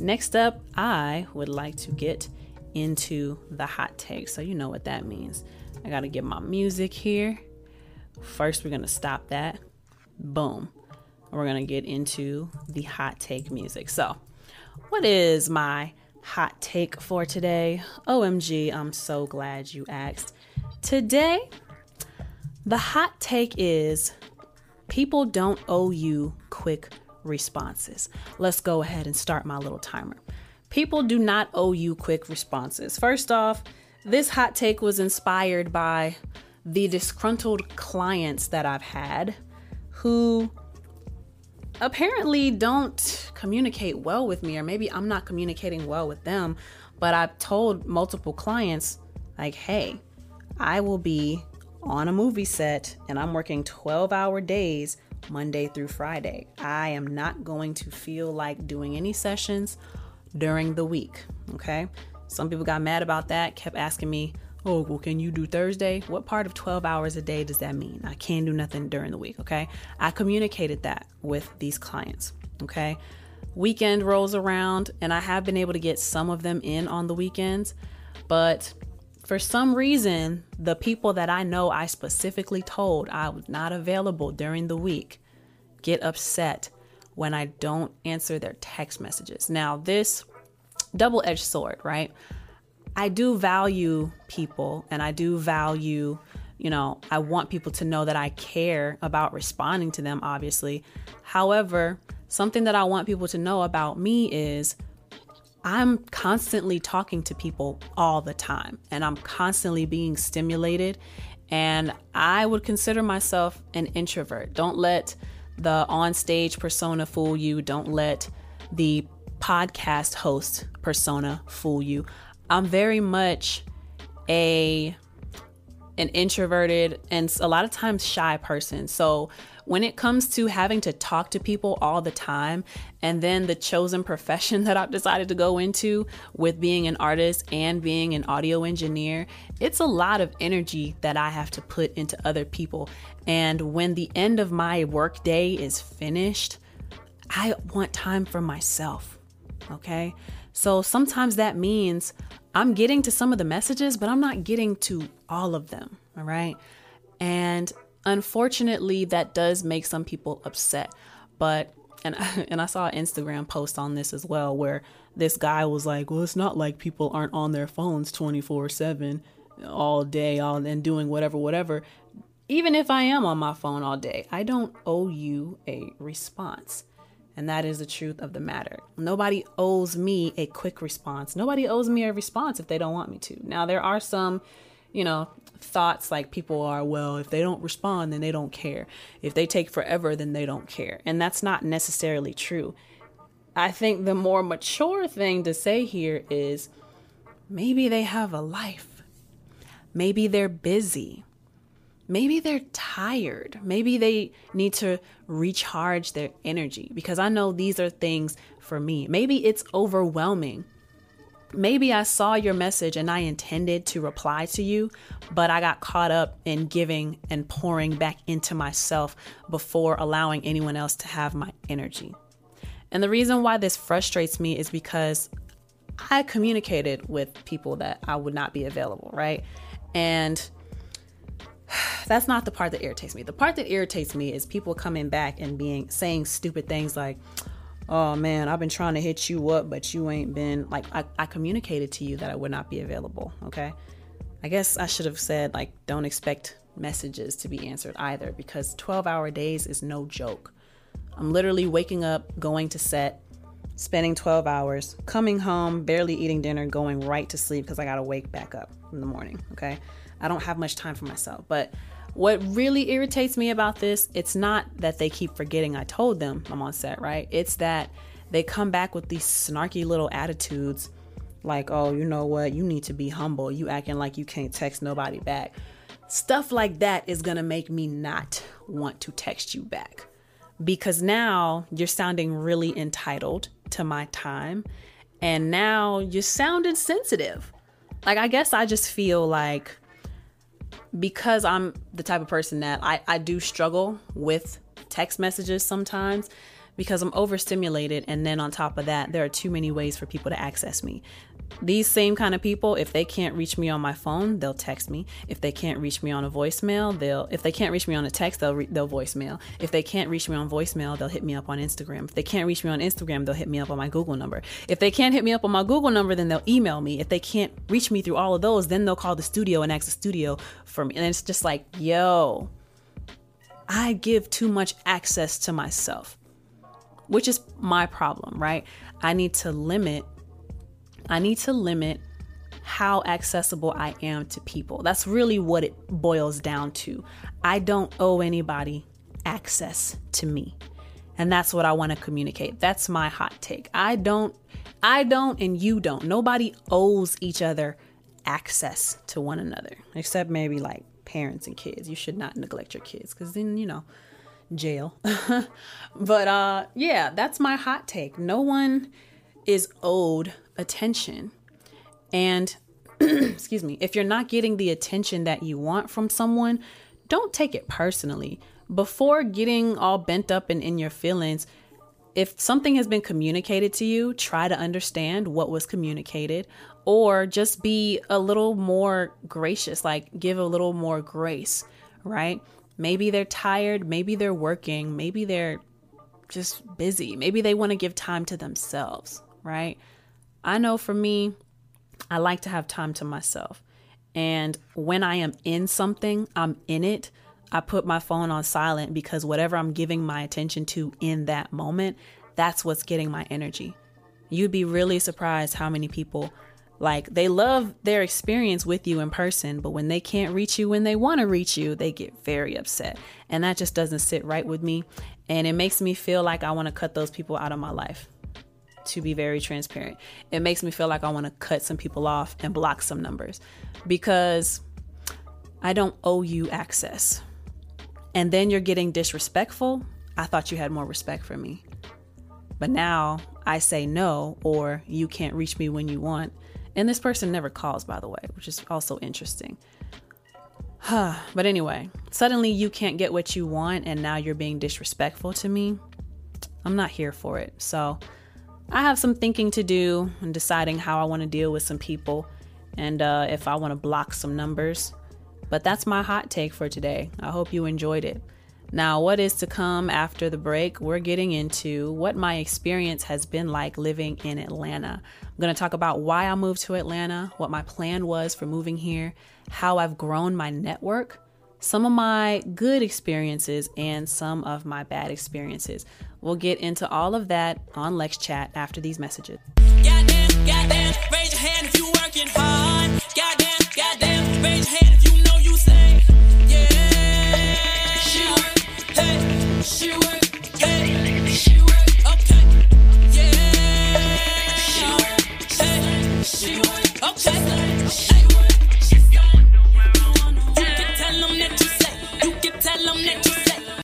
next up, I would like to get into the hot take. So, you know what that means. I got to get my music here. First, we're going to stop that. Boom. We're going to get into the hot take music. So, what is my hot take for today? OMG, I'm so glad you asked. Today, the hot take is people don't owe you quick responses. Let's go ahead and start my little timer. People do not owe you quick responses. First off, this hot take was inspired by the disgruntled clients that I've had who apparently don't communicate well with me, or maybe I'm not communicating well with them. But I've told multiple clients, like, hey, I will be on a movie set and I'm working 12 hour days Monday through Friday. I am not going to feel like doing any sessions during the week. Okay. Some people got mad about that, kept asking me, Oh, well, can you do Thursday? What part of 12 hours a day does that mean? I can't do nothing during the week. Okay. I communicated that with these clients. Okay. Weekend rolls around, and I have been able to get some of them in on the weekends, but for some reason, the people that I know I specifically told I was not available during the week get upset when I don't answer their text messages. Now, this double edged sword, right? I do value people and I do value, you know, I want people to know that I care about responding to them, obviously. However, something that I want people to know about me is I'm constantly talking to people all the time and I'm constantly being stimulated. And I would consider myself an introvert. Don't let the on-stage persona fool you. Don't let the podcast host persona fool you. I'm very much a an introverted and a lot of times shy person. So when it comes to having to talk to people all the time, and then the chosen profession that I've decided to go into with being an artist and being an audio engineer, it's a lot of energy that I have to put into other people. And when the end of my workday is finished, I want time for myself. Okay. So sometimes that means I'm getting to some of the messages, but I'm not getting to all of them. All right. And unfortunately, that does make some people upset. But and and I saw an Instagram post on this as well where this guy was like, "Well, it's not like people aren't on their phones 24/7 all day all and doing whatever whatever. Even if I am on my phone all day, I don't owe you a response." And that is the truth of the matter. Nobody owes me a quick response. Nobody owes me a response if they don't want me to. Now, there are some you know, thoughts like people are, well, if they don't respond, then they don't care. If they take forever, then they don't care. And that's not necessarily true. I think the more mature thing to say here is maybe they have a life. Maybe they're busy. Maybe they're tired. Maybe they need to recharge their energy because I know these are things for me. Maybe it's overwhelming maybe I saw your message and I intended to reply to you, but I got caught up in giving and pouring back into myself before allowing anyone else to have my energy. And the reason why this frustrates me is because I communicated with people that I would not be available, right? And that's not the part that irritates me. The part that irritates me is people coming back and being saying stupid things like, oh man, I've been trying to hit you up, but you ain't been like I, I communicated to you that I would not be available. Okay. I guess I should have said like don't expect messages to be answered either because 12 hour days is no joke. I'm literally waking up, going to set, spending 12 hours, coming home, barely eating dinner, going right to sleep because I gotta wake back up in the morning. Okay. I don't have much time for myself. But what really irritates me about this, it's not that they keep forgetting I told them I'm on set, right? It's that they come back with these snarky little attitudes like, oh, you know what? You need to be humble. You acting like you can't text nobody back. Stuff like that is going to make me not want to text you back because now you're sounding really entitled to my time and now you're sounding sensitive. Like, I guess I just feel like because I'm the type of person that I, I do struggle with text messages sometimes because I'm overstimulated. And then on top of that, there are too many ways for people to access me. These same kind of people, if they can't reach me on my phone, they'll text me. If they can't reach me on a voicemail, they'll if they can't reach me on a text, they'll re- they'll voicemail. If they can't reach me on voicemail, they'll hit me up on Instagram. If they can't reach me on Instagram, they'll hit me up on my Google number. If they can't hit me up on my Google number, then they'll email me. If they can't reach me through all of those, then they'll call the studio and ask the studio for me. And it's just like, yo, I give too much access to myself, which is my problem, right? I need to limit I need to limit how accessible I am to people. That's really what it boils down to. I don't owe anybody access to me. And that's what I want to communicate. That's my hot take. I don't I don't and you don't. Nobody owes each other access to one another except maybe like parents and kids. You should not neglect your kids cuz then, you know, jail. but uh yeah, that's my hot take. No one is owed attention. And excuse me, if you're not getting the attention that you want from someone, don't take it personally. Before getting all bent up and in your feelings, if something has been communicated to you, try to understand what was communicated or just be a little more gracious, like give a little more grace, right? Maybe they're tired, maybe they're working, maybe they're just busy, maybe they want to give time to themselves, right? I know for me, I like to have time to myself. And when I am in something, I'm in it. I put my phone on silent because whatever I'm giving my attention to in that moment, that's what's getting my energy. You'd be really surprised how many people like they love their experience with you in person, but when they can't reach you when they want to reach you, they get very upset. And that just doesn't sit right with me. And it makes me feel like I want to cut those people out of my life to be very transparent. It makes me feel like I want to cut some people off and block some numbers because I don't owe you access. And then you're getting disrespectful. I thought you had more respect for me. But now I say no, or you can't reach me when you want. And this person never calls, by the way, which is also interesting. but anyway, suddenly you can't get what you want, and now you're being disrespectful to me. I'm not here for it. So I have some thinking to do and deciding how I want to deal with some people and uh, if I want to block some numbers. But that's my hot take for today. I hope you enjoyed it. Now, what is to come after the break? We're getting into what my experience has been like living in Atlanta. I'm going to talk about why I moved to Atlanta, what my plan was for moving here, how I've grown my network, some of my good experiences, and some of my bad experiences. We'll get into all of that on Lex Chat after these messages. Goddamn, goddamn,